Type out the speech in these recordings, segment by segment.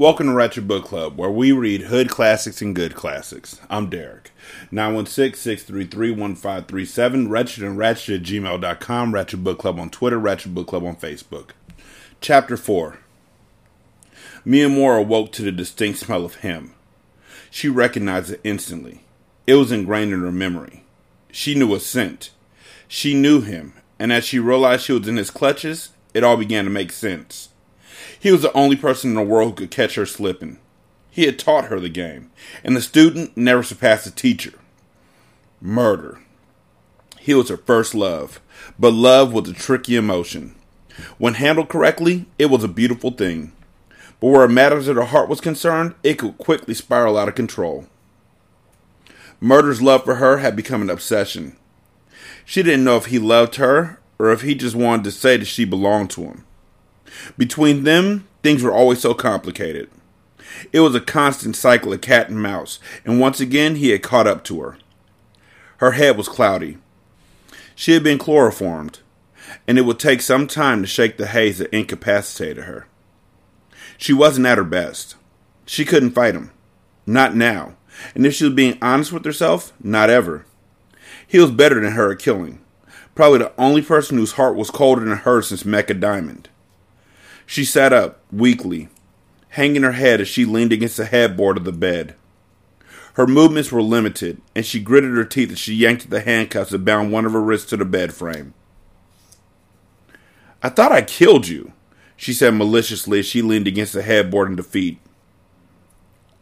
Welcome to Ratchet Book Club, where we read hood classics and good classics. I'm Derek. 916-633-1537, Wretched and Ratchet at gmail.com, Ratchet Book Club on Twitter, Ratchet Book Club on Facebook. Chapter 4 Miamor awoke to the distinct smell of him. She recognized it instantly. It was ingrained in her memory. She knew a scent. She knew him, and as she realized she was in his clutches, it all began to make sense. He was the only person in the world who could catch her slipping. He had taught her the game, and the student never surpassed the teacher. Murder. He was her first love, but love was a tricky emotion. When handled correctly, it was a beautiful thing. But where matters of the heart was concerned, it could quickly spiral out of control. Murder's love for her had become an obsession. She didn't know if he loved her or if he just wanted to say that she belonged to him. Between them, things were always so complicated. It was a constant cycle of cat and mouse, and once again he had caught up to her. Her head was cloudy. She had been chloroformed, and it would take some time to shake the haze that incapacitated her. She wasn't at her best. She couldn't fight him. Not now. And if she was being honest with herself, not ever. He was better than her at killing. Probably the only person whose heart was colder than hers since Mecca Diamond. She sat up, weakly, hanging her head as she leaned against the headboard of the bed. Her movements were limited, and she gritted her teeth as she yanked at the handcuffs that bound one of her wrists to the bed frame. I thought I killed you, she said maliciously as she leaned against the headboard in defeat.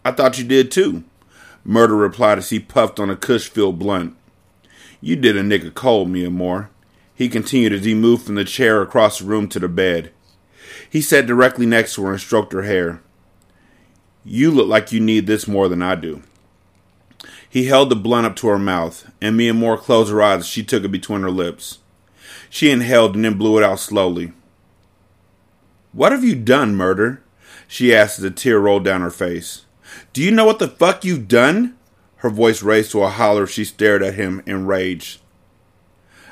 I thought you did too, Murder replied as he puffed on a kush filled blunt. You did a nigger cold, Miamor, he continued as he moved from the chair across the room to the bed. He sat directly next to her and stroked her hair. You look like you need this more than I do. He held the blunt up to her mouth, and Miamor closed her eyes as she took it between her lips. She inhaled and then blew it out slowly. What have you done, murder? She asked as a tear rolled down her face. Do you know what the fuck you've done? Her voice raised to a holler as she stared at him, enraged.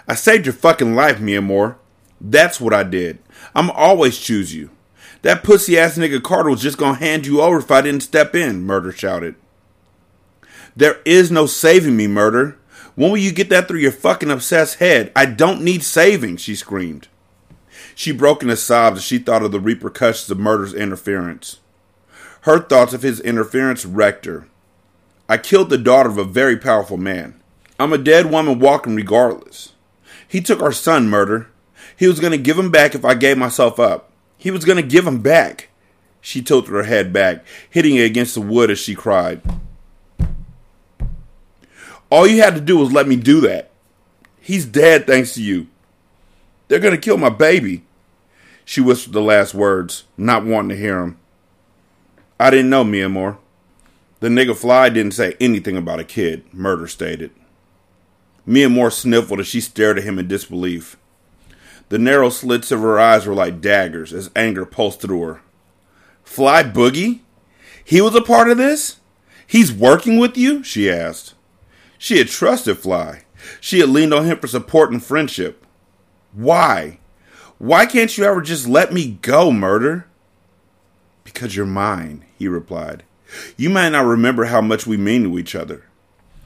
I saved your fucking life, Miamor. That's what I did. I'm always choose you. That pussy ass nigga Carter was just gonna hand you over if I didn't step in, Murder shouted. There is no saving me, Murder. When will you get that through your fucking obsessed head? I don't need saving, she screamed. She broke into sobs as she thought of the repercussions of Murder's interference. Her thoughts of his interference wrecked her. I killed the daughter of a very powerful man. I'm a dead woman walking regardless. He took our son, Murder. He was going to give him back if I gave myself up. He was going to give him back. She tilted her head back, hitting it against the wood as she cried. All you had to do was let me do that. He's dead thanks to you. They're going to kill my baby. She whispered the last words, not wanting to hear him. I didn't know, Miamor. The nigga Fly didn't say anything about a kid, Murder stated. Miamor sniffled as she stared at him in disbelief. The narrow slits of her eyes were like daggers as anger pulsed through her. Fly Boogie? He was a part of this? He's working with you? she asked. She had trusted Fly. She had leaned on him for support and friendship. Why? Why can't you ever just let me go, murder? Because you're mine, he replied. You might not remember how much we mean to each other.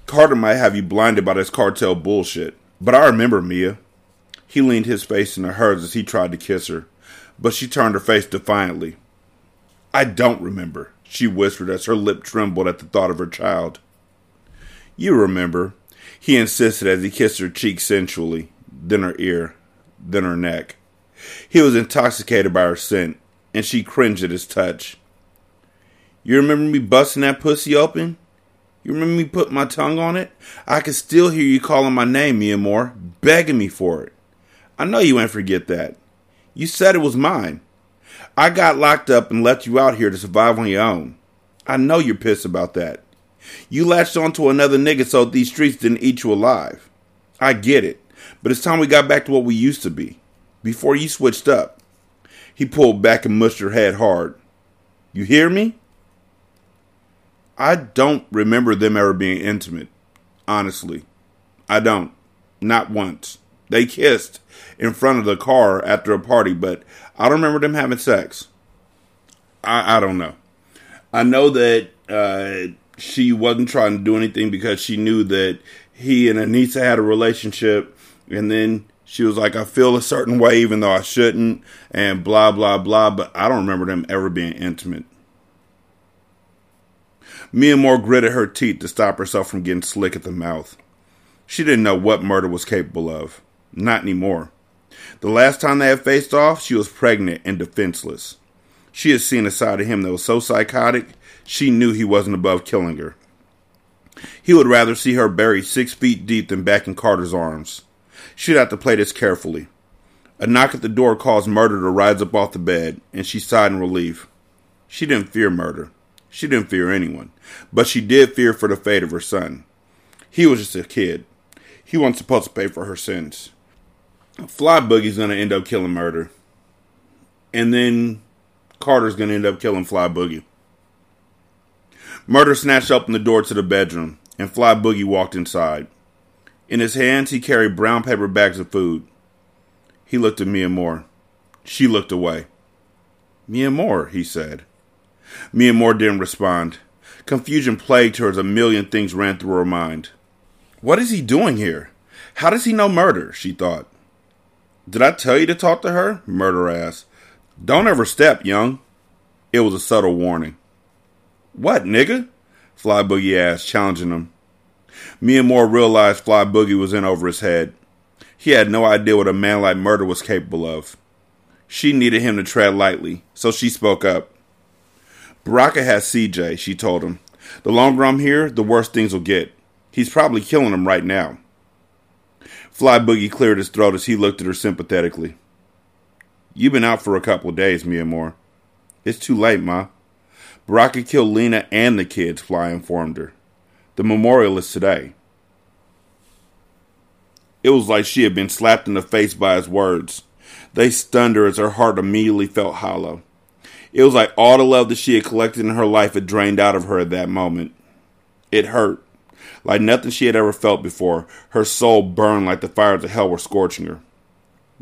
Carter might have you blinded by this cartel bullshit, but I remember Mia. He leaned his face into hers as he tried to kiss her, but she turned her face defiantly. I don't remember, she whispered as her lip trembled at the thought of her child. You remember, he insisted as he kissed her cheek sensually, then her ear, then her neck. He was intoxicated by her scent, and she cringed at his touch. You remember me busting that pussy open? You remember me putting my tongue on it? I can still hear you calling my name, Miamor, begging me for it. I know you ain't forget that. You said it was mine. I got locked up and left you out here to survive on your own. I know you're pissed about that. You latched onto another nigga so these streets didn't eat you alive. I get it, but it's time we got back to what we used to be. Before you switched up. He pulled back and mushed her head hard. You hear me? I don't remember them ever being intimate. Honestly. I don't. Not once. They kissed in front of the car after a party, but I don't remember them having sex. I, I don't know. I know that uh, she wasn't trying to do anything because she knew that he and Anissa had a relationship, and then she was like, I feel a certain way even though I shouldn't, and blah, blah, blah, but I don't remember them ever being intimate. Miamor gritted her teeth to stop herself from getting slick at the mouth. She didn't know what murder was capable of. Not anymore. The last time they had faced off, she was pregnant and defenseless. She had seen a side of him that was so psychotic, she knew he wasn't above killing her. He would rather see her buried six feet deep than back in Carter's arms. She'd have to play this carefully. A knock at the door caused Murder to rise up off the bed, and she sighed in relief. She didn't fear murder. She didn't fear anyone. But she did fear for the fate of her son. He was just a kid. He wasn't supposed to pay for her sins. Fly Boogie's gonna end up killing Murder. And then Carter's gonna end up killing Fly Boogie. Murder snatched open the door to the bedroom, and Fly Boogie walked inside. In his hands, he carried brown paper bags of food. He looked at Miamor. She looked away. Miamor, he said. Miamor didn't respond. Confusion plagued her as a million things ran through her mind. What is he doing here? How does he know murder? she thought. Did I tell you to talk to her? Murder asked. Don't ever step, young. It was a subtle warning. What, nigga? Fly Boogie asked, challenging him. Miamor realized Fly Boogie was in over his head. He had no idea what a man like Murder was capable of. She needed him to tread lightly, so she spoke up. Baraka has CJ, she told him. The longer I'm here, the worse things will get. He's probably killing him right now. Fly Boogie cleared his throat as he looked at her sympathetically. You've been out for a couple days, Miamor. It's too late, Ma. Baraka killed Lena and the kids, Fly informed her. The memorial is today. It was like she had been slapped in the face by his words. They stunned her as her heart immediately felt hollow. It was like all the love that she had collected in her life had drained out of her at that moment. It hurt. Like nothing she had ever felt before, her soul burned like the fires of hell were scorching her.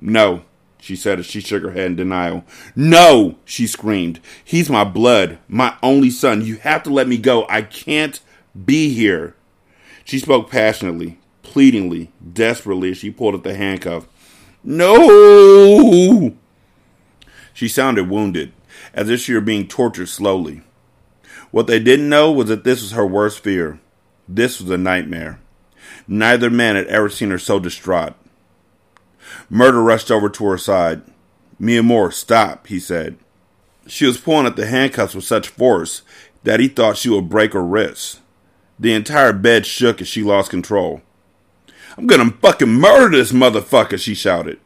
No, she said as she shook her head in denial. No, she screamed. He's my blood, my only son. You have to let me go. I can't be here. She spoke passionately, pleadingly, desperately as she pulled at the handcuff. No! She sounded wounded, as if she were being tortured slowly. What they didn't know was that this was her worst fear. This was a nightmare. Neither man had ever seen her so distraught. Murder rushed over to her side. Miamor, stop, he said. She was pulling at the handcuffs with such force that he thought she would break her wrists. The entire bed shook as she lost control. I'm gonna fucking murder this motherfucker, she shouted.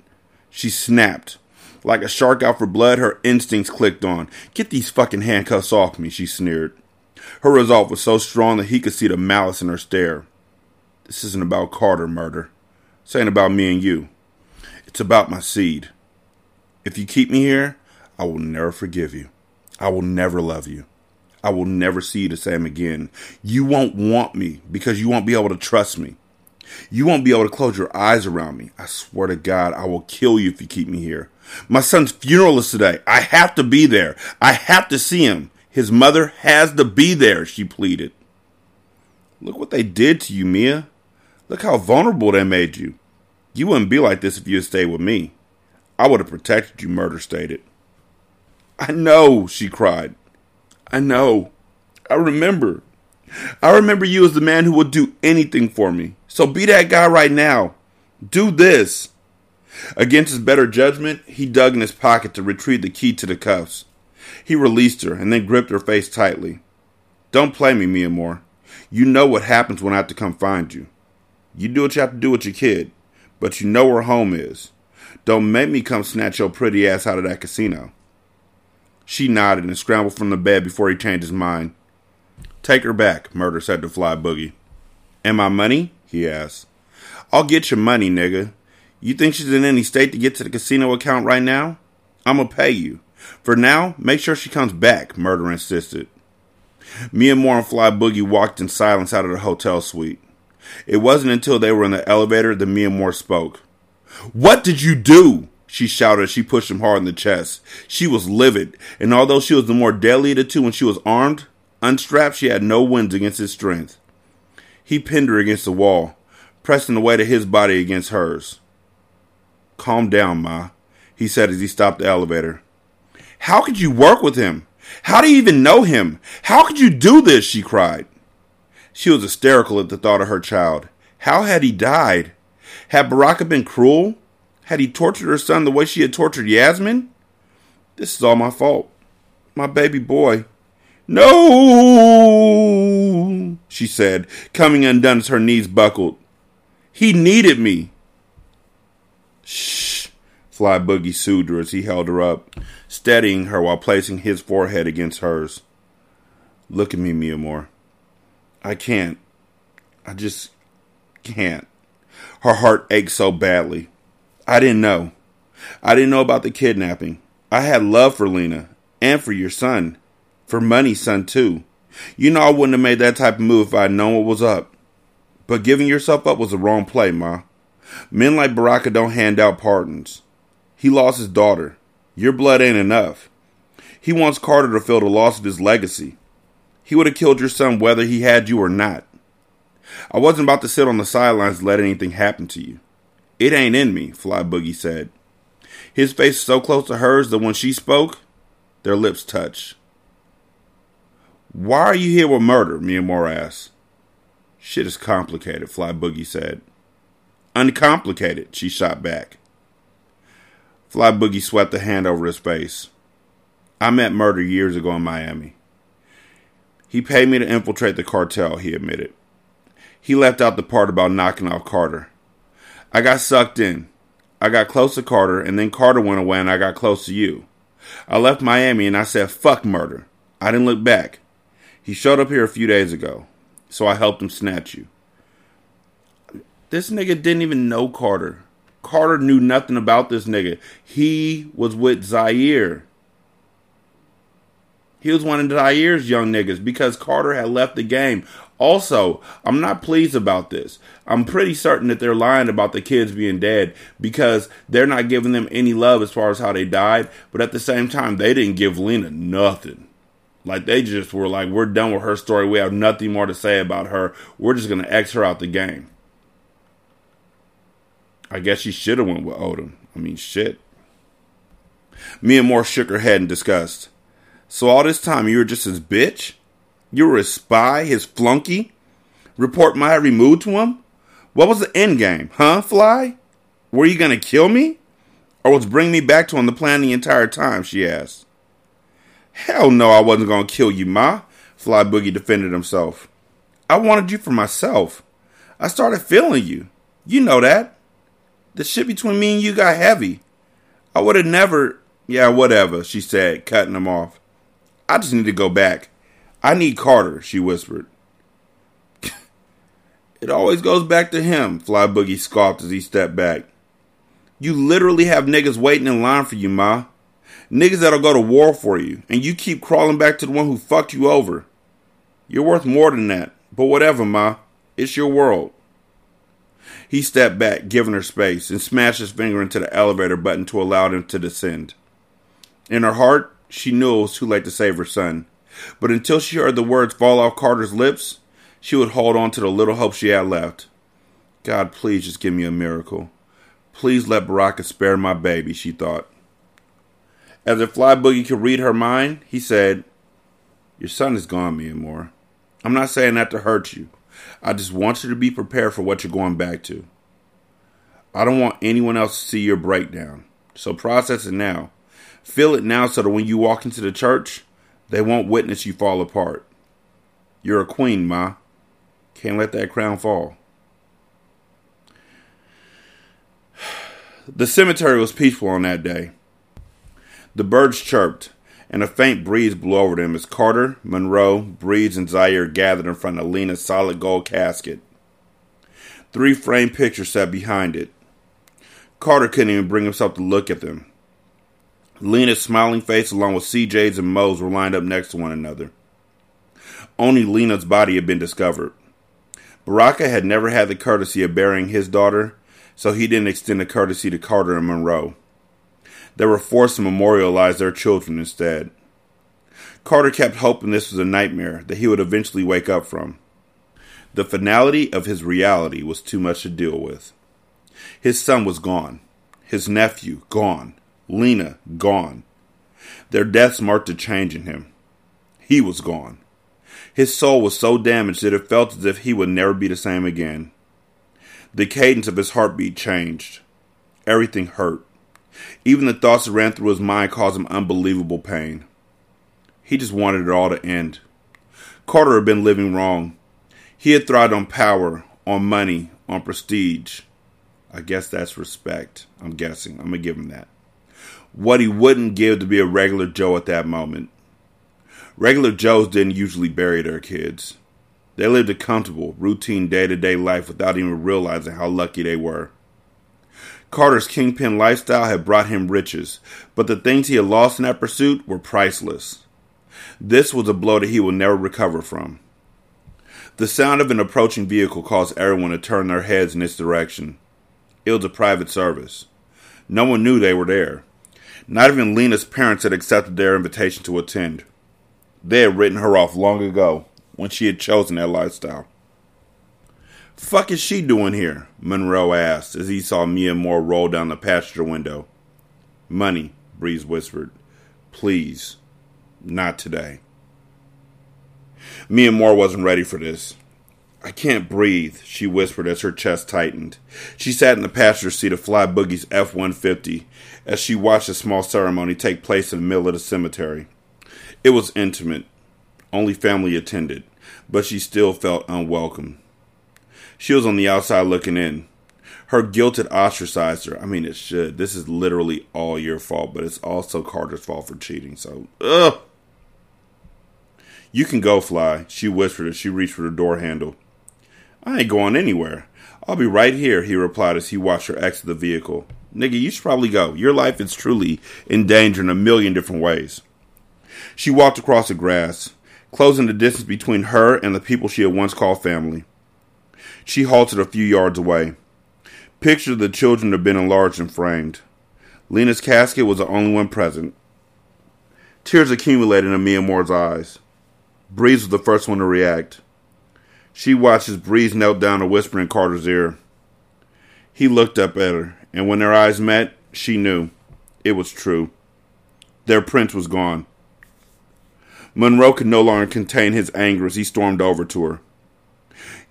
She snapped. Like a shark out for blood, her instincts clicked on. Get these fucking handcuffs off me, she sneered. Her resolve was so strong that he could see the malice in her stare. This isn't about Carter murder. This ain't about me and you. It's about my seed. If you keep me here, I will never forgive you. I will never love you. I will never see you the same again. You won't want me because you won't be able to trust me. You won't be able to close your eyes around me. I swear to God, I will kill you if you keep me here. My son's funeral is today. I have to be there. I have to see him. His mother has to be there, she pleaded. Look what they did to you, Mia. Look how vulnerable they made you. You wouldn't be like this if you had stayed with me. I would have protected you, Murder stated. I know, she cried. I know. I remember. I remember you as the man who would do anything for me. So be that guy right now. Do this. Against his better judgment, he dug in his pocket to retrieve the key to the cuffs. He released her and then gripped her face tightly. Don't play me, Miamor. You know what happens when I have to come find you. You do what you have to do with your kid, but you know where home is. Don't make me come snatch your pretty ass out of that casino. She nodded and scrambled from the bed before he changed his mind. Take her back, Murder said to Fly Boogie. And my money? he asked. I'll get your money, nigga. You think she's in any state to get to the casino account right now? I'ma pay you. For now, make sure she comes back, Murder insisted. Moore and Fly Boogie walked in silence out of the hotel suite. It wasn't until they were in the elevator that Miamor spoke. What did you do? She shouted as she pushed him hard in the chest. She was livid, and although she was the more deadly of the two when she was armed, unstrapped, she had no wins against his strength. He pinned her against the wall, pressing the weight of his body against hers. Calm down, Ma, he said as he stopped the elevator. How could you work with him? How do you even know him? How could you do this? she cried. She was hysterical at the thought of her child. How had he died? Had Baraka been cruel? Had he tortured her son the way she had tortured Yasmin? This is all my fault. My baby boy. No, she said, coming undone as her knees buckled. He needed me. Shh, Fly Boogie soothed her as he held her up, steadying her while placing his forehead against hers. Look at me, Miamor. I can't. I just can't. Her heart ached so badly. I didn't know. I didn't know about the kidnapping. I had love for Lena and for your son. For Money's son, too. You know I wouldn't have made that type of move if I had known what was up. But giving yourself up was the wrong play, Ma. Men like Baraka don't hand out pardons. He lost his daughter. Your blood ain't enough. He wants Carter to feel the loss of his legacy. He would have killed your son whether he had you or not. I wasn't about to sit on the sidelines and let anything happen to you. It ain't in me, Fly Boogie said. His face so close to hers that when she spoke, their lips touched. Why are you here with murder? Miamor asked. Shit is complicated, Fly Boogie said. Uncomplicated, she shot back. Fly Boogie swept a hand over his face. I met Murder years ago in Miami. He paid me to infiltrate the cartel, he admitted. He left out the part about knocking off Carter. I got sucked in. I got close to Carter, and then Carter went away and I got close to you. I left Miami and I said, fuck murder. I didn't look back. He showed up here a few days ago, so I helped him snatch you. This nigga didn't even know Carter. Carter knew nothing about this nigga. He was with Zaire. He was one of Zaire's young niggas because Carter had left the game. Also, I'm not pleased about this. I'm pretty certain that they're lying about the kids being dead because they're not giving them any love as far as how they died. But at the same time, they didn't give Lena nothing. Like they just were like, we're done with her story. We have nothing more to say about her. We're just gonna X her out the game. I guess she should have went with Odom. I mean, shit. Miamor shook her head in disgust. So all this time you were just his bitch? You were his spy, his flunky? Report my every move to him? What was the end game, huh, Fly? Were you gonna kill me? Or was bring me back to him the plan the entire time, she asked. Hell no, I wasn't gonna kill you, Ma. Fly Boogie defended himself. I wanted you for myself. I started feeling you. You know that. The shit between me and you got heavy. I would have never. Yeah, whatever, she said, cutting him off. I just need to go back. I need Carter, she whispered. it always goes back to him, Fly Boogie scoffed as he stepped back. You literally have niggas waiting in line for you, Ma. Niggas that'll go to war for you, and you keep crawling back to the one who fucked you over. You're worth more than that, but whatever, Ma. It's your world. He stepped back, giving her space, and smashed his finger into the elevator button to allow them to descend. In her heart, she knew it was too late to save her son. But until she heard the words fall off Carter's lips, she would hold on to the little hope she had left. God, please just give me a miracle. Please let Baraka spare my baby, she thought. As if Fly Boogie could read her mind, he said, Your son is gone, Miamor. I'm not saying that to hurt you. I just want you to be prepared for what you're going back to. I don't want anyone else to see your breakdown. So process it now. Feel it now so that when you walk into the church, they won't witness you fall apart. You're a queen, Ma. Can't let that crown fall. The cemetery was peaceful on that day. The birds chirped, and a faint breeze blew over them as Carter, Monroe, Breeze, and Zaire gathered in front of Lena's solid gold casket. Three framed pictures sat behind it. Carter couldn't even bring himself to look at them. Lena's smiling face, along with CJ's and Mo's, were lined up next to one another. Only Lena's body had been discovered. Baraka had never had the courtesy of burying his daughter, so he didn't extend the courtesy to Carter and Monroe. They were forced to memorialize their children instead. Carter kept hoping this was a nightmare that he would eventually wake up from. The finality of his reality was too much to deal with. His son was gone. His nephew, gone. Lena, gone. Their deaths marked a change in him. He was gone. His soul was so damaged that it felt as if he would never be the same again. The cadence of his heartbeat changed. Everything hurt. Even the thoughts that ran through his mind caused him unbelievable pain. He just wanted it all to end. Carter had been living wrong. He had thrived on power, on money, on prestige. I guess that's respect. I'm guessing. I'm going to give him that. What he wouldn't give to be a regular Joe at that moment. Regular Joes didn't usually bury their kids. They lived a comfortable, routine day to day life without even realizing how lucky they were. Carter's kingpin lifestyle had brought him riches, but the things he had lost in that pursuit were priceless. This was a blow that he would never recover from. The sound of an approaching vehicle caused everyone to turn their heads in its direction. It was a private service. No one knew they were there. Not even Lena's parents had accepted their invitation to attend. They had written her off long ago when she had chosen that lifestyle. Fuck is she doing here? Monroe asked as he saw Miamor roll down the passenger window. Money, Breeze whispered. Please, not today. Miamor wasn't ready for this. I can't breathe, she whispered as her chest tightened. She sat in the passenger seat of Fly Boogie's F 150 as she watched a small ceremony take place in the middle of the cemetery. It was intimate. Only family attended, but she still felt unwelcome. She was on the outside looking in. Her guilt had ostracized her. I mean, it should. This is literally all your fault, but it's also Carter's fault for cheating. So, ugh. You can go, Fly, she whispered as she reached for the door handle. I ain't going anywhere. I'll be right here, he replied as he watched her exit the vehicle. Nigga, you should probably go. Your life is truly in danger in a million different ways. She walked across the grass, closing the distance between her and the people she had once called family. She halted a few yards away. Pictures of the children had been enlarged and framed. Lena's casket was the only one present. Tears accumulated in Miamor's eyes. Breeze was the first one to react. She watched as Breeze knelt down to whisper in Carter's ear. He looked up at her, and when their eyes met, she knew. It was true. Their prince was gone. Monroe could no longer contain his anger as he stormed over to her.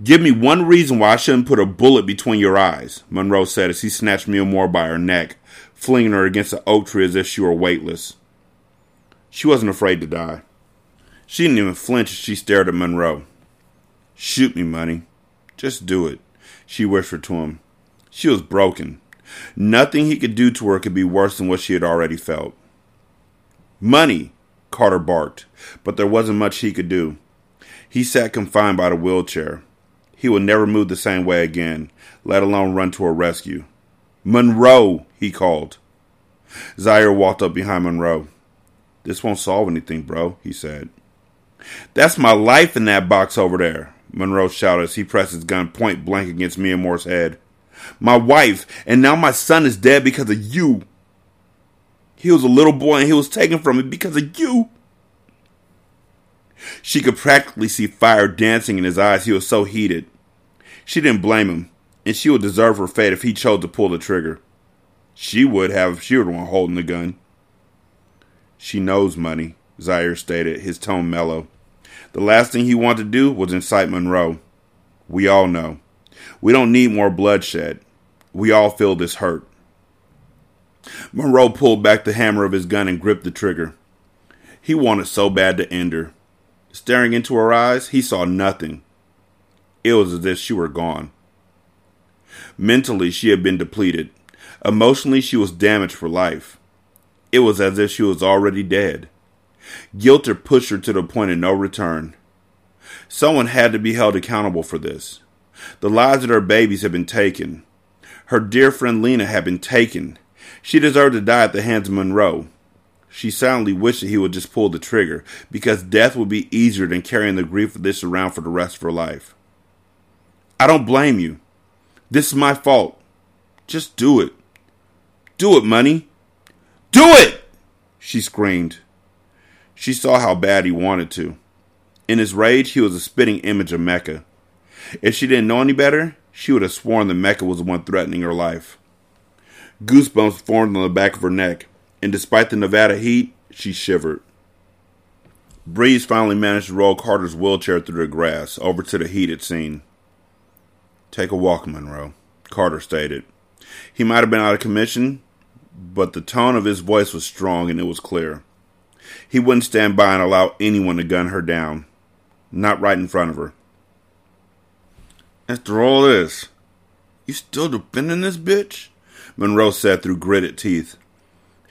Give me one reason why I shouldn't put a bullet between your eyes, Monroe said as he snatched Miamor by her neck, flinging her against the oak tree as if she were weightless. She wasn't afraid to die. She didn't even flinch as she stared at Monroe. Shoot me, money. Just do it, she whispered to him. She was broken. Nothing he could do to her could be worse than what she had already felt. Money, Carter barked, but there wasn't much he could do. He sat confined by the wheelchair. He will never move the same way again, let alone run to a rescue. Monroe, he called. Zaire walked up behind Monroe. This won't solve anything, bro, he said. That's my life in that box over there, Monroe shouted as he pressed his gun point blank against Miamor's head. My wife, and now my son is dead because of you. He was a little boy and he was taken from me because of you. She could practically see fire dancing in his eyes. He was so heated. She didn't blame him, and she would deserve her fate if he chose to pull the trigger. She would have if she were the one holding the gun. She knows money, Zaire stated, his tone mellow. The last thing he wanted to do was incite Monroe. We all know. We don't need more bloodshed. We all feel this hurt. Monroe pulled back the hammer of his gun and gripped the trigger. He wanted so bad to end her. Staring into her eyes, he saw nothing. It was as if she were gone. Mentally, she had been depleted. Emotionally, she was damaged for life. It was as if she was already dead. Guilt had pushed her to the point of no return. Someone had to be held accountable for this. The lives of her babies had been taken. Her dear friend Lena had been taken. She deserved to die at the hands of Monroe. She silently wished that he would just pull the trigger, because death would be easier than carrying the grief of this around for the rest of her life. I don't blame you. This is my fault. Just do it. Do it, money. Do it! She screamed. She saw how bad he wanted to. In his rage, he was a spitting image of Mecca. If she didn't know any better, she would have sworn that Mecca was the one threatening her life. Goosebumps formed on the back of her neck, and despite the Nevada heat, she shivered. Breeze finally managed to roll Carter's wheelchair through the grass over to the heated scene. Take a walk, Monroe, Carter stated. He might have been out of commission, but the tone of his voice was strong and it was clear. He wouldn't stand by and allow anyone to gun her down, not right in front of her. After all this, you still defending this bitch? Monroe said through gritted teeth.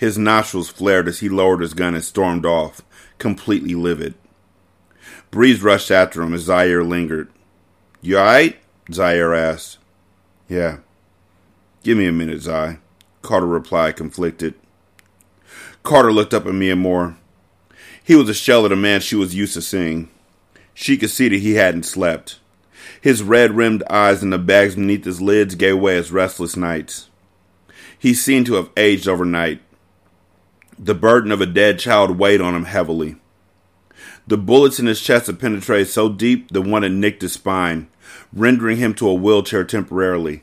His nostrils flared as he lowered his gun and stormed off, completely livid. Breeze rushed after him as Zaire lingered. You alright? Zaire asked. Yeah. Give me a minute, Zai. Carter replied, conflicted. Carter looked up at Miamor. He was a shell of the man she was used to seeing. She could see that he hadn't slept. His red rimmed eyes and the bags beneath his lids gave way as restless nights. He seemed to have aged overnight. The burden of a dead child weighed on him heavily. The bullets in his chest had penetrated so deep that one had nicked his spine, rendering him to a wheelchair temporarily.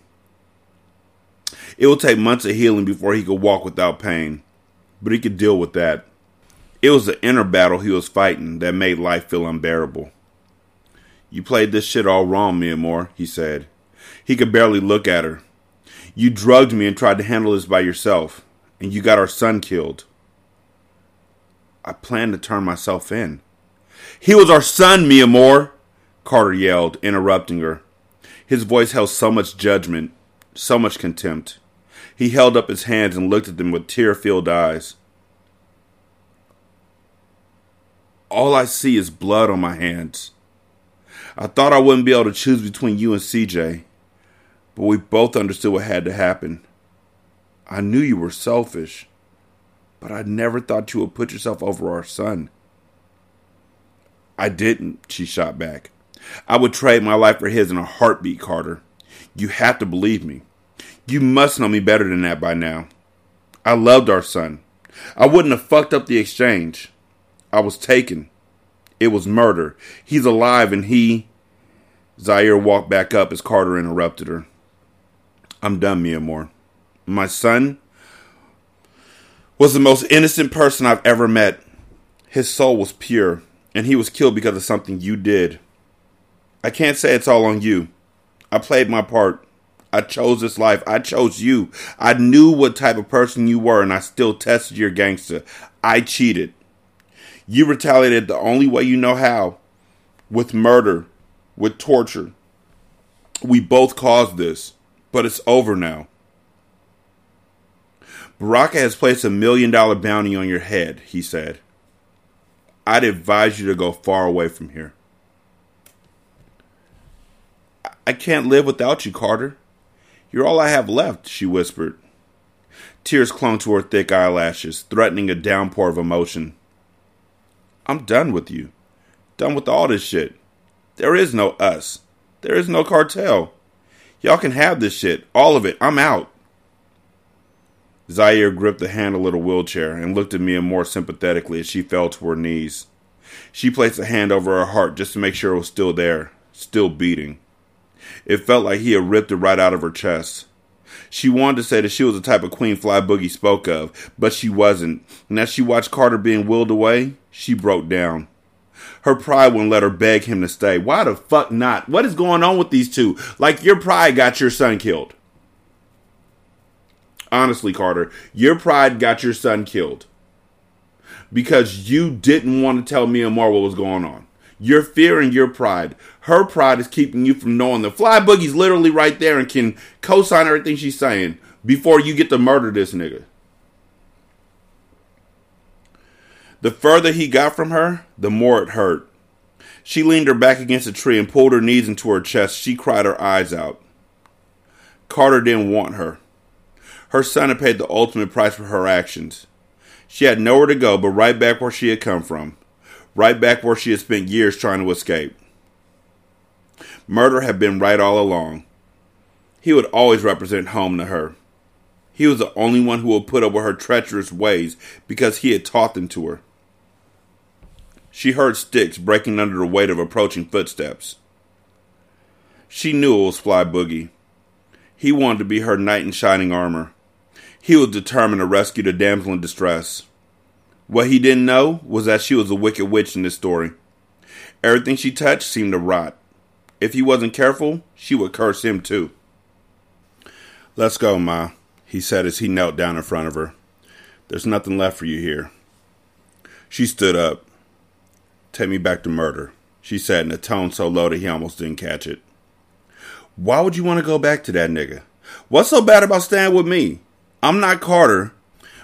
It would take months of healing before he could walk without pain, but he could deal with that. It was the inner battle he was fighting that made life feel unbearable. You played this shit all wrong, Miamor, he said. He could barely look at her. You drugged me and tried to handle this by yourself, and you got our son killed. I planned to turn myself in. He was our son, Miamor, Carter yelled, interrupting her. His voice held so much judgment, so much contempt. He held up his hands and looked at them with tear filled eyes. All I see is blood on my hands. I thought I wouldn't be able to choose between you and CJ, but we both understood what had to happen. I knew you were selfish, but I never thought you would put yourself over our son. I didn't, she shot back. I would trade my life for his in a heartbeat, Carter. You have to believe me. You must know me better than that by now. I loved our son. I wouldn't have fucked up the exchange. I was taken. It was murder. He's alive and he. Zaire walked back up as Carter interrupted her. I'm done, Miamor. My son was the most innocent person I've ever met. His soul was pure, and he was killed because of something you did. I can't say it's all on you. I played my part. I chose this life. I chose you. I knew what type of person you were, and I still tested your gangster. I cheated. You retaliated the only way you know how with murder, with torture. We both caused this, but it's over now. Baraka has placed a million dollar bounty on your head, he said. I'd advise you to go far away from here. I can't live without you, Carter. You're all I have left, she whispered. Tears clung to her thick eyelashes, threatening a downpour of emotion. I'm done with you. Done with all this shit. There is no us. There is no cartel. Y'all can have this shit. All of it. I'm out. Zaire gripped the handle of the wheelchair and looked at Miamor sympathetically as she fell to her knees. She placed a hand over her heart just to make sure it was still there, still beating. It felt like he had ripped it right out of her chest. She wanted to say that she was the type of queen Fly Boogie spoke of, but she wasn't. And as she watched Carter being willed away, she broke down. Her pride wouldn't let her beg him to stay. Why the fuck not? What is going on with these two? Like, your pride got your son killed. Honestly, Carter, your pride got your son killed. Because you didn't want to tell Miamor what was going on. Your fear and your pride. Her pride is keeping you from knowing the Fly Boogie's literally right there and can co sign everything she's saying before you get to murder this nigga. The further he got from her, the more it hurt. She leaned her back against a tree and pulled her knees into her chest. She cried her eyes out. Carter didn't want her. Her son had paid the ultimate price for her actions. She had nowhere to go but right back where she had come from, right back where she had spent years trying to escape. Murder had been right all along. He would always represent home to her. He was the only one who would put up with her treacherous ways because he had taught them to her. She heard sticks breaking under the weight of approaching footsteps. She knew it was Fly Boogie. He wanted to be her knight in shining armor. He was determined to rescue the damsel in distress. What he didn't know was that she was a wicked witch in this story. Everything she touched seemed to rot. If he wasn't careful, she would curse him too. Let's go, Ma, he said as he knelt down in front of her. There's nothing left for you here. She stood up. Take me back to murder, she said in a tone so low that he almost didn't catch it. Why would you want to go back to that nigga? What's so bad about staying with me? I'm not Carter.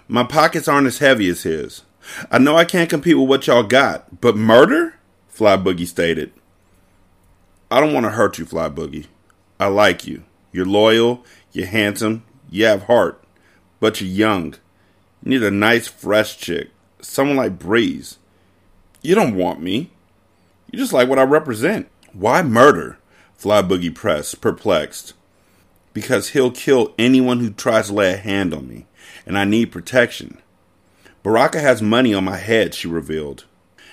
My pockets aren't as heavy as his. I know I can't compete with what y'all got, but murder? Fly Boogie stated. I don't want to hurt you, Fly Boogie. I like you. You're loyal, you're handsome, you have heart, but you're young. You need a nice, fresh chick, someone like Breeze. You don't want me. You just like what I represent. Why murder? Fly Boogie pressed, perplexed. Because he'll kill anyone who tries to lay a hand on me, and I need protection. Baraka has money on my head, she revealed.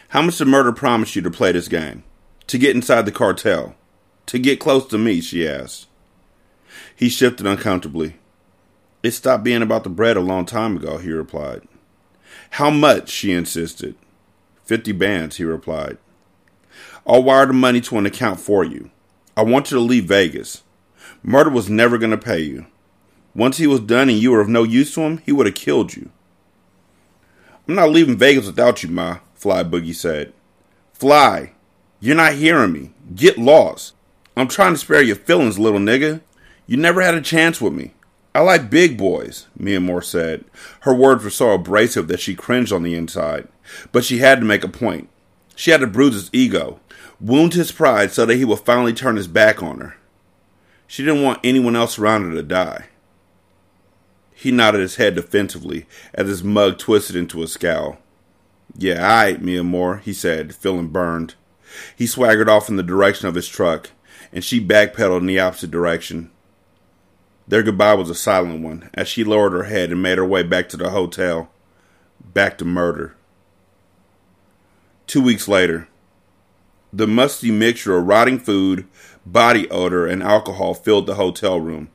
How much did murder promise you to play this game? To get inside the cartel? To get close to me, she asked. He shifted uncomfortably. It stopped being about the bread a long time ago, he replied. How much? she insisted. Fifty bands, he replied. I'll wire the money to an account for you. I want you to leave Vegas. Murder was never going to pay you. Once he was done and you were of no use to him, he would have killed you. I'm not leaving Vegas without you, Ma, Fly Boogie said. Fly, you're not hearing me. Get lost. I'm trying to spare your feelings, little nigga. You never had a chance with me. I like big boys, Miamor said. Her words were so abrasive that she cringed on the inside. But she had to make a point. She had to bruise his ego, wound his pride so that he would finally turn his back on her. She didn't want anyone else around her to die. He nodded his head defensively as his mug twisted into a scowl. Yeah, all right, Miamor, he said, feeling burned. He swaggered off in the direction of his truck, and she backpedaled in the opposite direction. Their goodbye was a silent one as she lowered her head and made her way back to the hotel. Back to murder. Two weeks later, the musty mixture of rotting food, body odor, and alcohol filled the hotel room.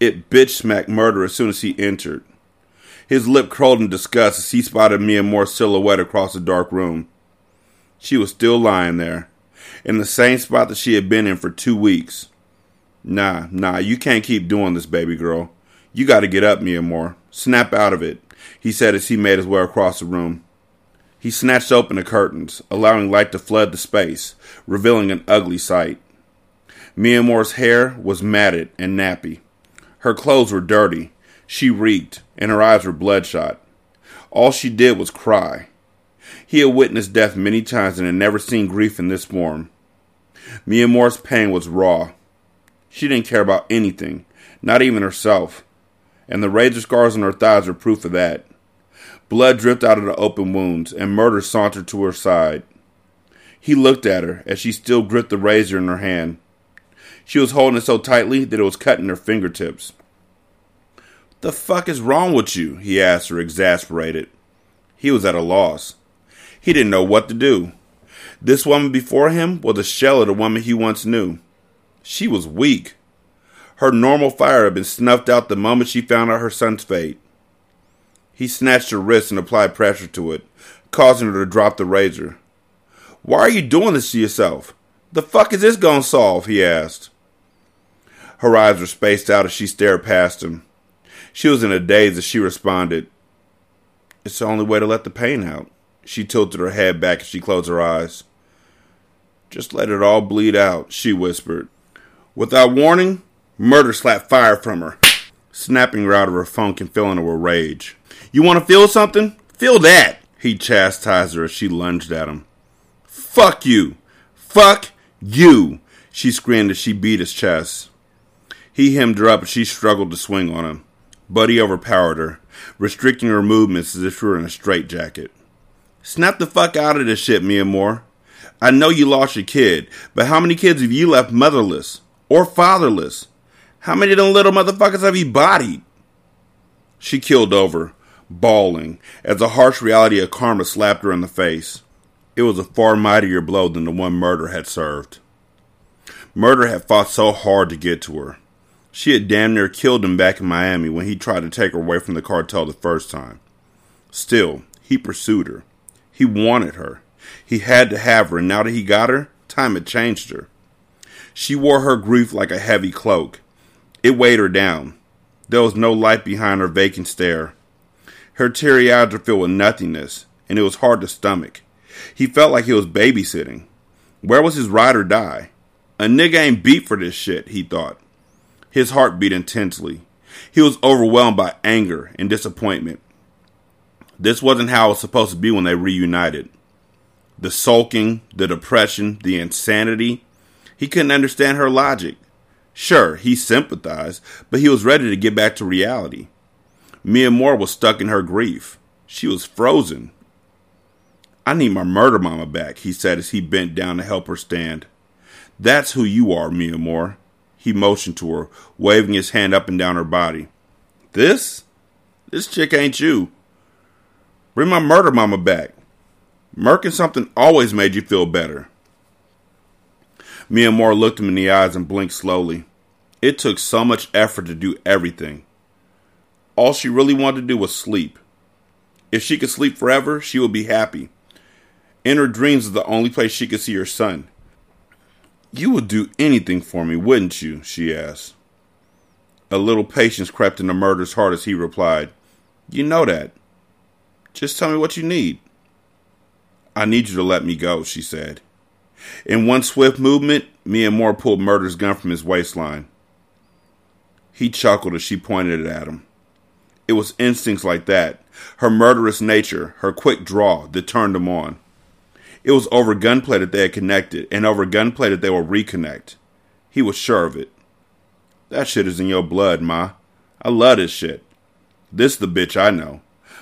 It bitch smacked murder as soon as he entered. His lip curled in disgust as he spotted Miamor's silhouette across the dark room. She was still lying there, in the same spot that she had been in for two weeks. Nah, nah, you can't keep doing this, baby girl. You gotta get up, Miamor. Snap out of it, he said as he made his way across the room. He snatched open the curtains, allowing light to flood the space, revealing an ugly sight. Miamor's hair was matted and nappy. Her clothes were dirty. She reeked, and her eyes were bloodshot. All she did was cry. He had witnessed death many times and had never seen grief in this form. Miamor's pain was raw. She didn't care about anything, not even herself, and the razor scars on her thighs were proof of that. Blood dripped out of the open wounds, and Murder sauntered to her side. He looked at her as she still gripped the razor in her hand. She was holding it so tightly that it was cutting her fingertips. The fuck is wrong with you? he asked her, exasperated. He was at a loss. He didn't know what to do. This woman before him was a shell of the woman he once knew. She was weak. Her normal fire had been snuffed out the moment she found out her son's fate. He snatched her wrist and applied pressure to it, causing her to drop the razor. Why are you doing this to yourself? The fuck is this gonna solve? he asked. Her eyes were spaced out as she stared past him. She was in a daze as she responded. It's the only way to let the pain out. She tilted her head back as she closed her eyes. Just let it all bleed out, she whispered. Without warning, murder slapped fire from her, snapping her out of her funk and filling her with rage. You want to feel something? Feel that! He chastised her as she lunged at him. Fuck you! Fuck you! She screamed as she beat his chest. He hemmed her up as she struggled to swing on him. Buddy overpowered her, restricting her movements as if she were in a straitjacket. Snap the fuck out of this shit, Miamor. I know you lost your kid, but how many kids have you left motherless or fatherless? How many of them little motherfuckers have you bodied? She killed over, bawling, as the harsh reality of karma slapped her in the face. It was a far mightier blow than the one Murder had served. Murder had fought so hard to get to her. She had damn near killed him back in Miami when he tried to take her away from the cartel the first time. Still, he pursued her. He wanted her. He had to have her, and now that he got her, time had changed her. She wore her grief like a heavy cloak. It weighed her down. There was no light behind her vacant stare. Her teary eyes were filled with nothingness, and it was hard to stomach. He felt like he was babysitting. Where was his ride or die? A nigga ain't beat for this shit, he thought. His heart beat intensely. He was overwhelmed by anger and disappointment. This wasn't how it was supposed to be when they reunited. The sulking, the depression, the insanity. He couldn't understand her logic. Sure, he sympathized, but he was ready to get back to reality. Miamor was stuck in her grief. She was frozen. I need my murder mama back, he said as he bent down to help her stand. That's who you are, Miamor. He motioned to her, waving his hand up and down her body. This? This chick ain't you. Bring my murder mama back. Murking something always made you feel better. Miamor looked him in the eyes and blinked slowly. It took so much effort to do everything. All she really wanted to do was sleep. If she could sleep forever, she would be happy. In her dreams was the only place she could see her son. You would do anything for me, wouldn't you? she asked. A little patience crept into Murder's heart as he replied, You know that. Just tell me what you need. I need you to let me go, she said. In one swift movement, Miamor pulled Murder's gun from his waistline. He chuckled as she pointed it at him. It was instincts like that, her murderous nature, her quick draw, that turned him on. It was over gunplay that they had connected, and over gunplay that they would reconnect. He was sure of it. That shit is in your blood, Ma. I love this shit. This the bitch I know.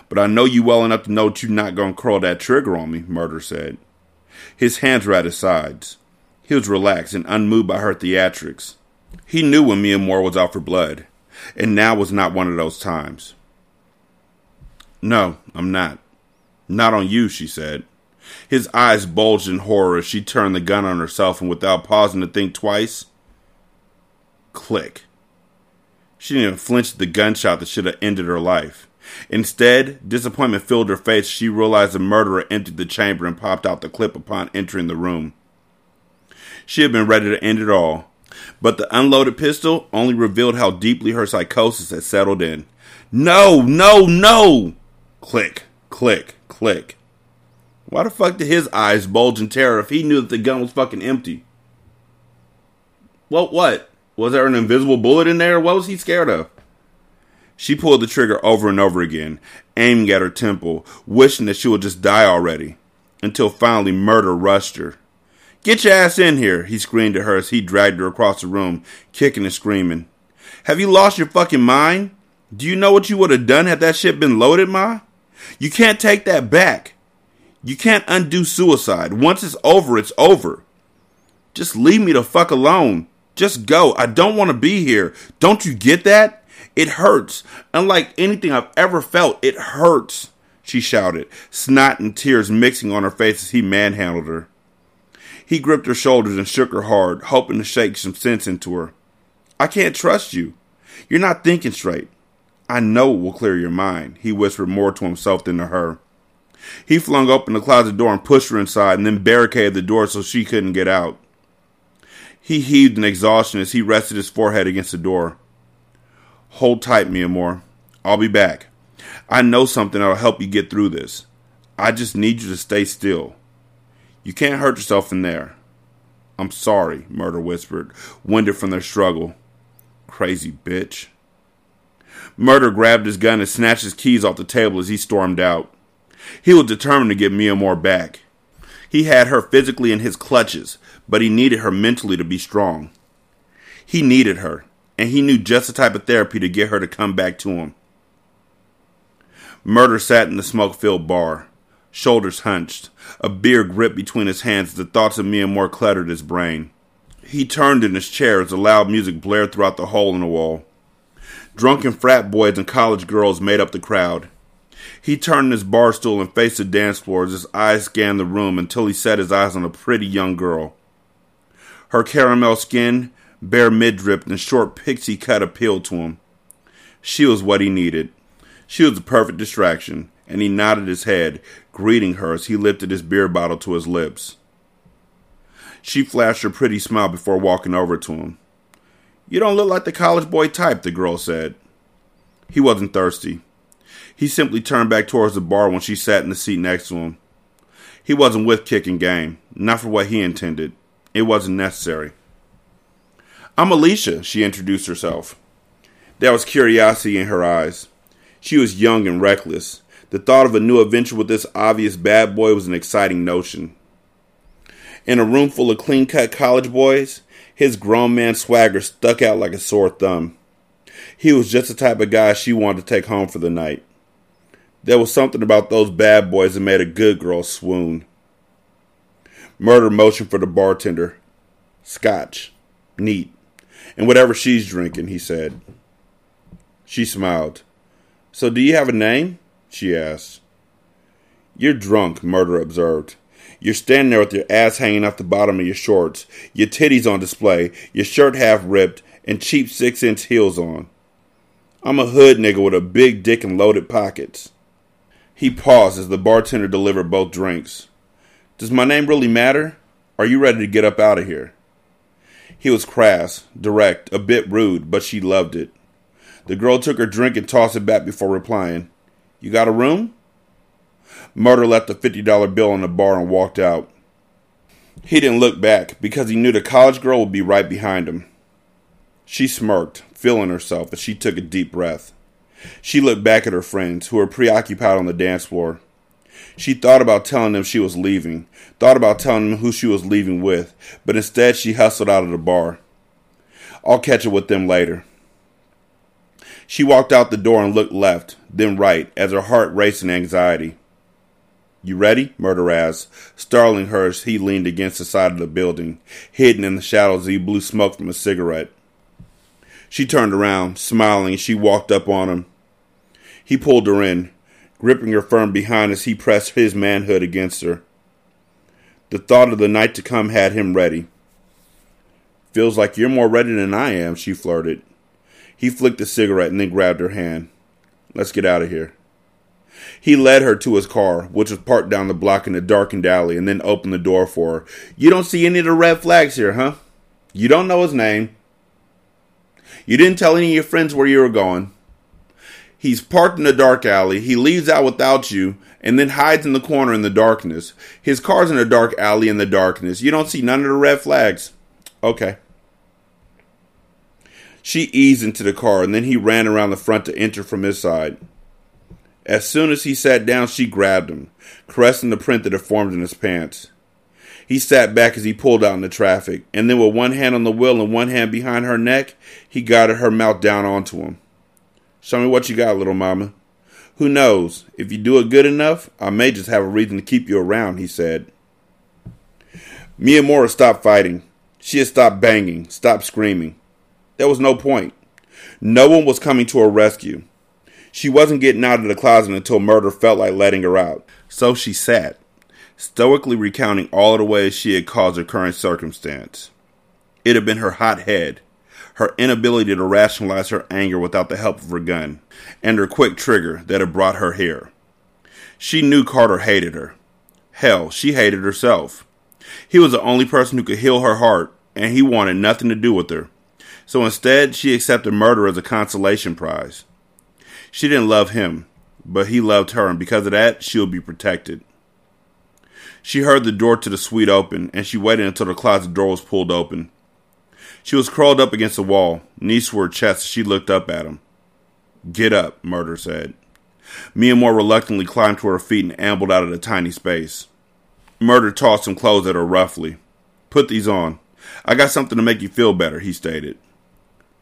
But I know you well enough to know that you're not gonna curl that trigger on me, Murder said. His hands were at his sides. He was relaxed and unmoved by her theatrics. He knew when Miamor was out for blood, and now was not one of those times. No, I'm not. Not on you, she said. His eyes bulged in horror as she turned the gun on herself and without pausing to think twice, click. She didn't even flinch at the gunshot that should have ended her life. Instead, disappointment filled her face she realized the murderer emptied the chamber and popped out the clip upon entering the room. She had been ready to end it all, but the unloaded pistol only revealed how deeply her psychosis had settled in. No, no, no! Click, click, click. Why the fuck did his eyes bulge in terror if he knew that the gun was fucking empty? Well, what? Was there an invisible bullet in there? What was he scared of? She pulled the trigger over and over again, aiming at her temple, wishing that she would just die already, until finally murder rushed her. Get your ass in here, he screamed at her as he dragged her across the room, kicking and screaming. Have you lost your fucking mind? Do you know what you would have done had that shit been loaded, Ma? You can't take that back. You can't undo suicide. Once it's over, it's over. Just leave me the fuck alone. Just go. I don't want to be here. Don't you get that? It hurts. Unlike anything I've ever felt, it hurts, she shouted, snot and tears mixing on her face as he manhandled her. He gripped her shoulders and shook her hard, hoping to shake some sense into her. I can't trust you. You're not thinking straight. I know it will clear your mind, he whispered more to himself than to her. He flung open the closet door and pushed her inside and then barricaded the door so she couldn't get out. He heaved in exhaustion as he rested his forehead against the door. Hold tight, Miamor. I'll be back. I know something that'll help you get through this. I just need you to stay still. You can't hurt yourself in there. I'm sorry, Murder whispered, winded from their struggle. Crazy bitch. Murder grabbed his gun and snatched his keys off the table as he stormed out. He was determined to get Miamor back. He had her physically in his clutches, but he needed her mentally to be strong. He needed her, and he knew just the type of therapy to get her to come back to him. Murder sat in the smoke filled bar, shoulders hunched, a beer gripped between his hands as the thoughts of Miamor cluttered his brain. He turned in his chair as the loud music blared throughout the hole in the wall. Drunken frat boys and college girls made up the crowd. He turned his bar stool and faced the dance floor as his eyes scanned the room until he set his eyes on a pretty young girl. Her caramel skin, bare midriff, and short pixie cut appealed to him. She was what he needed. She was the perfect distraction, and he nodded his head, greeting her as he lifted his beer bottle to his lips. She flashed her pretty smile before walking over to him. You don't look like the college boy type, the girl said. He wasn't thirsty. He simply turned back towards the bar when she sat in the seat next to him. He wasn't with kicking game, not for what he intended. It wasn't necessary. I'm Alicia, she introduced herself. There was curiosity in her eyes. She was young and reckless. The thought of a new adventure with this obvious bad boy was an exciting notion. In a room full of clean cut college boys, his grown man swagger stuck out like a sore thumb. He was just the type of guy she wanted to take home for the night. There was something about those bad boys that made a good girl swoon. Murder motioned for the bartender. Scotch. Neat. And whatever she's drinking, he said. She smiled. So do you have a name? she asked. You're drunk, Murder observed. You're standing there with your ass hanging off the bottom of your shorts, your titties on display, your shirt half ripped, and cheap six inch heels on. I'm a hood nigga with a big dick and loaded pockets. He paused as the bartender delivered both drinks. Does my name really matter? Are you ready to get up out of here? He was crass, direct, a bit rude, but she loved it. The girl took her drink and tossed it back before replying. You got a room? Murder left a $50 bill on the bar and walked out. He didn't look back because he knew the college girl would be right behind him. She smirked, feeling herself as she took a deep breath. She looked back at her friends, who were preoccupied on the dance floor. She thought about telling them she was leaving, thought about telling them who she was leaving with, but instead she hustled out of the bar. I'll catch up with them later. She walked out the door and looked left, then right, as her heart raced in anxiety. You ready? Murder asked, startling her as he leaned against the side of the building, hidden in the shadows he blew smoke from a cigarette. She turned around, smiling, as she walked up on him. He pulled her in, gripping her firm behind as he pressed his manhood against her. The thought of the night to come had him ready. Feels like you're more ready than I am, she flirted. He flicked a cigarette and then grabbed her hand. Let's get out of here. He led her to his car, which was parked down the block in a darkened alley, and then opened the door for her. You don't see any of the red flags here, huh? You don't know his name. You didn't tell any of your friends where you were going. He's parked in a dark alley. He leaves out without you and then hides in the corner in the darkness. His car's in a dark alley in the darkness. You don't see none of the red flags. Okay. She eased into the car and then he ran around the front to enter from his side. As soon as he sat down, she grabbed him, caressing the print that had formed in his pants. He sat back as he pulled out in the traffic, and then with one hand on the wheel and one hand behind her neck, he guided her mouth down onto him. Show me what you got, little mama. Who knows? If you do it good enough, I may just have a reason to keep you around, he said. Mia Moore stopped fighting. She had stopped banging, stopped screaming. There was no point. No one was coming to her rescue. She wasn't getting out of the closet until murder felt like letting her out. So she sat, stoically recounting all the ways she had caused her current circumstance. It had been her hot head, her inability to rationalize her anger without the help of her gun, and her quick trigger that had brought her here. She knew Carter hated her. Hell, she hated herself. He was the only person who could heal her heart, and he wanted nothing to do with her. So instead, she accepted murder as a consolation prize. She didn't love him, but he loved her, and because of that, she would be protected. She heard the door to the suite open, and she waited until the closet door was pulled open. She was curled up against the wall, knees to her chest she looked up at him. Get up, Murder said. Miamor reluctantly climbed to her feet and ambled out of the tiny space. Murder tossed some clothes at her roughly. Put these on. I got something to make you feel better, he stated.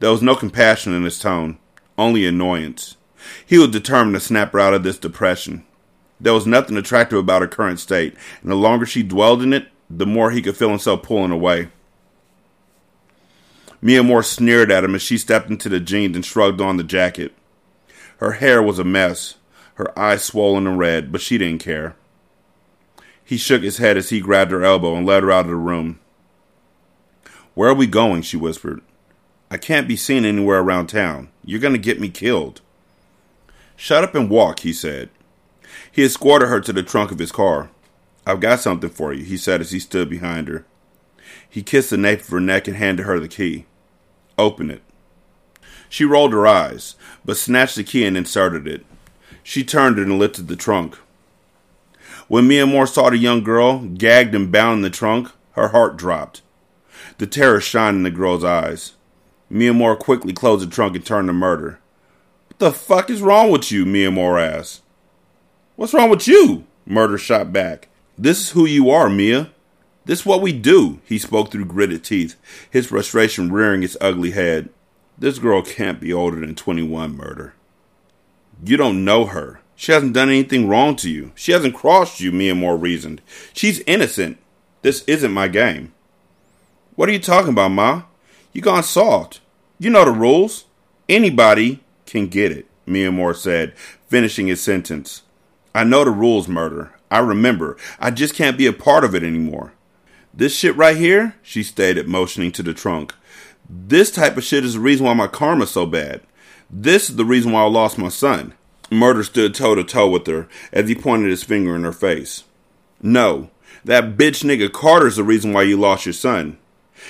There was no compassion in his tone, only annoyance. He was determined to snap her out of this depression. There was nothing attractive about her current state, and the longer she dwelled in it, the more he could feel himself pulling away. Miamor sneered at him as she stepped into the jeans and shrugged on the jacket. Her hair was a mess, her eyes swollen and red, but she didn't care. He shook his head as he grabbed her elbow and led her out of the room. Where are we going? she whispered. I can't be seen anywhere around town. You're going to get me killed. Shut up and walk, he said. He escorted her to the trunk of his car. I've got something for you, he said as he stood behind her. He kissed the nape of her neck and handed her the key. Open it. She rolled her eyes, but snatched the key and inserted it. She turned and lifted the trunk. When Miamor saw the young girl, gagged and bound in the trunk, her heart dropped. The terror shined in the girl's eyes. Miamor quickly closed the trunk and turned to murder. What the fuck is wrong with you? Miamor asked. What's wrong with you? Murder shot back. This is who you are, Mia. This is what we do, he spoke through gritted teeth, his frustration rearing its ugly head. This girl can't be older than 21, Murder. You don't know her. She hasn't done anything wrong to you. She hasn't crossed you, Miamor reasoned. She's innocent. This isn't my game. What are you talking about, Ma? You gone soft. You know the rules. Anybody can get it, Miamor said, finishing his sentence. I know the rules, Murder. I remember. I just can't be a part of it anymore. This shit right here, she stated, motioning to the trunk. This type of shit is the reason why my karma's so bad. This is the reason why I lost my son. Murder stood toe to toe with her as he pointed his finger in her face. No, that bitch nigga Carter's the reason why you lost your son.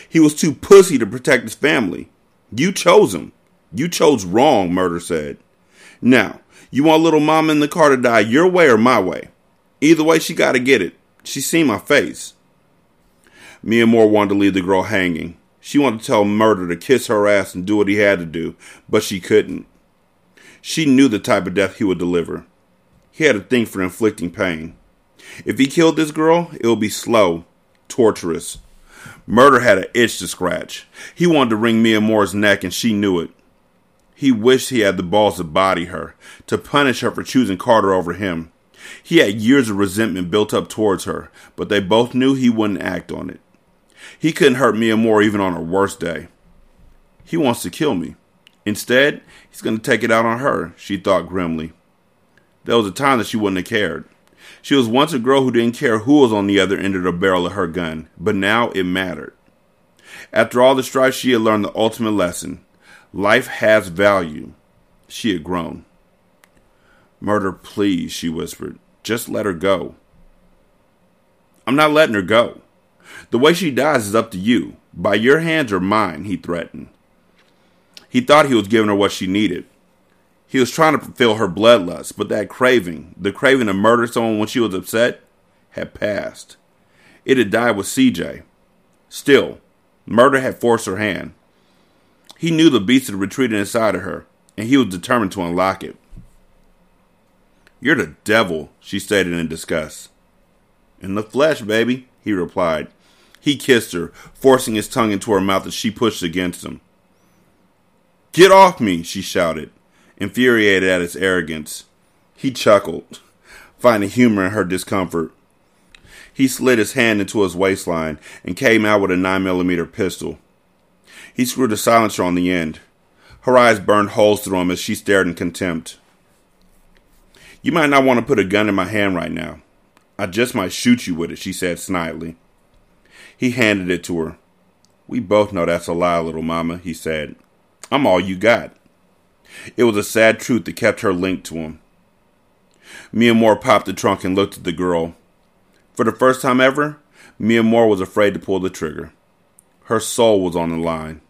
He was too pussy to protect his family. You chose him. You chose wrong, Murder said. Now, you want little mama in the car to die your way or my way? Either way, she gotta get it. She seen my face. Miamor wanted to leave the girl hanging. She wanted to tell Murder to kiss her ass and do what he had to do, but she couldn't. She knew the type of death he would deliver. He had a thing for inflicting pain. If he killed this girl, it would be slow, torturous. Murder had an itch to scratch. He wanted to wring Miamor's neck, and she knew it. He wished he had the balls to body her, to punish her for choosing Carter over him. He had years of resentment built up towards her, but they both knew he wouldn't act on it. He couldn't hurt Miamor even on her worst day. He wants to kill me. Instead, he's going to take it out on her, she thought grimly. There was a time that she wouldn't have cared. She was once a girl who didn't care who was on the other end of the barrel of her gun, but now it mattered. After all the strife, she had learned the ultimate lesson life has value. She had grown. Murder, please, she whispered. Just let her go. I'm not letting her go. The way she dies is up to you. By your hands or mine, he threatened. He thought he was giving her what she needed. He was trying to fulfill her bloodlust, but that craving, the craving to murder someone when she was upset, had passed. It had died with CJ. Still, murder had forced her hand. He knew the beast had retreated inside of her, and he was determined to unlock it. You're the devil, she stated in disgust. In the flesh, baby, he replied. He kissed her, forcing his tongue into her mouth as she pushed against him. Get off me, she shouted, infuriated at his arrogance. He chuckled, finding humor in her discomfort. He slid his hand into his waistline and came out with a 9mm pistol. He screwed a silencer on the end. Her eyes burned holes through him as she stared in contempt. You might not want to put a gun in my hand right now. I just might shoot you with it, she said snidely. He handed it to her. We both know that's a lie, little mama, he said. I'm all you got. It was a sad truth that kept her linked to him. Miamor popped the trunk and looked at the girl. For the first time ever, Miamor was afraid to pull the trigger. Her soul was on the line.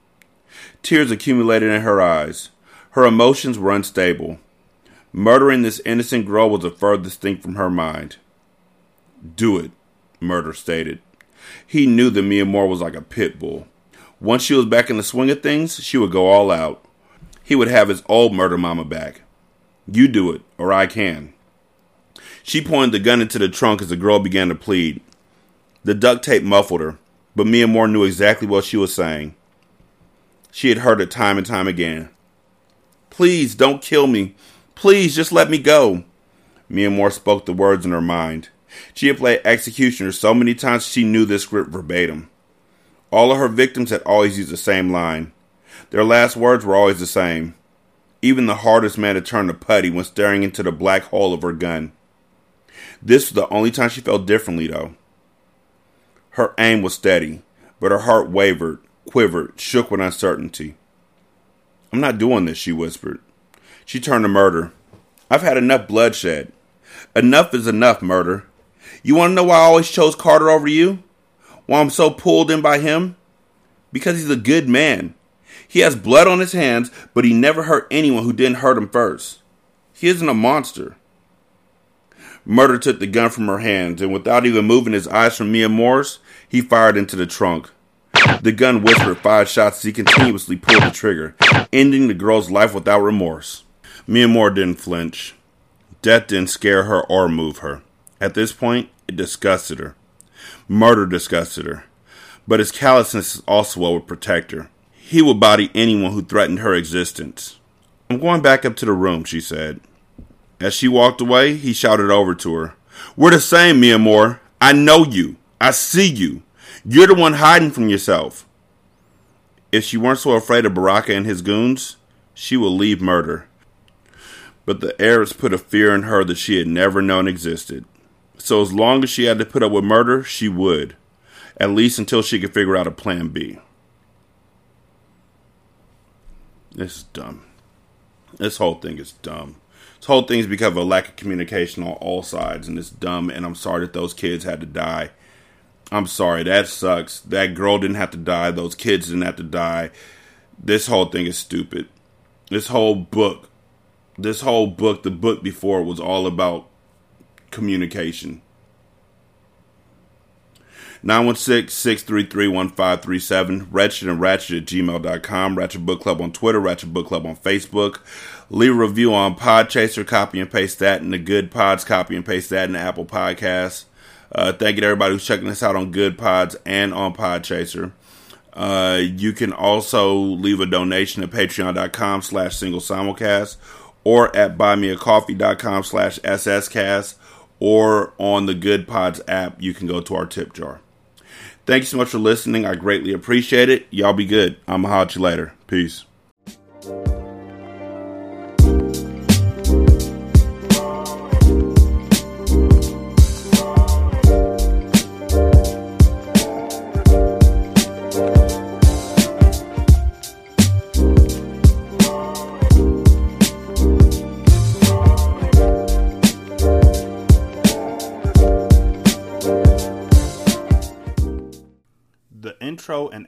Tears accumulated in her eyes. Her emotions were unstable. Murdering this innocent girl was the furthest thing from her mind. Do it, Murder stated. He knew that Miamor was like a pit bull. Once she was back in the swing of things, she would go all out. He would have his old murder mama back. You do it, or I can. She pointed the gun into the trunk as the girl began to plead. The duct tape muffled her, but Miamor knew exactly what she was saying. She had heard it time and time again. Please don't kill me. Please just let me go. Miamor spoke the words in her mind. She had played executioner so many times she knew this script verbatim. All of her victims had always used the same line. Their last words were always the same. Even the hardest man to turn to putty when staring into the black hole of her gun. This was the only time she felt differently, though. Her aim was steady, but her heart wavered, quivered, shook with uncertainty. I'm not doing this, she whispered. She turned to murder. I've had enough bloodshed. Enough is enough, murder. You want to know why I always chose Carter over you? Why I'm so pulled in by him? Because he's a good man. He has blood on his hands, but he never hurt anyone who didn't hurt him first. He isn't a monster. Murder took the gun from her hands, and without even moving his eyes from Miamor's, he fired into the trunk. The gun whispered five shots as he continuously pulled the trigger, ending the girl's life without remorse. Miamor didn't flinch. Death didn't scare her or move her. At this point, it disgusted her. Murder disgusted her. But his callousness is also what would protect her. He would body anyone who threatened her existence. I'm going back up to the room, she said. As she walked away, he shouted over to her. We're the same, Miamor. I know you. I see you. You're the one hiding from yourself. If she weren't so afraid of Baraka and his goons, she would leave murder. But the Arabs put a fear in her that she had never known existed. So as long as she had to put up with murder, she would. At least until she could figure out a plan B. This is dumb. This whole thing is dumb. This whole thing is because of a lack of communication on all sides, and it's dumb. And I'm sorry that those kids had to die. I'm sorry, that sucks. That girl didn't have to die. Those kids didn't have to die. This whole thing is stupid. This whole book, this whole book, the book before was all about communication. 916-633-1537, Wretched and Ratchet at gmail.com, Ratchet Book Club on Twitter, Ratchet Book Club on Facebook. Leave a review on Podchaser, copy and paste that in the Good Pods, copy and paste that in the Apple Podcasts. Uh, thank you to everybody who's checking us out on Good Pods and on Podchaser. Uh, you can also leave a donation at patreon.com slash single simulcast or at buymeacoffee.com slash sscast or on the Good Pods app, you can go to our tip jar. Thank you so much for listening. I greatly appreciate it. Y'all be good. I'm going to holler at you later. Peace.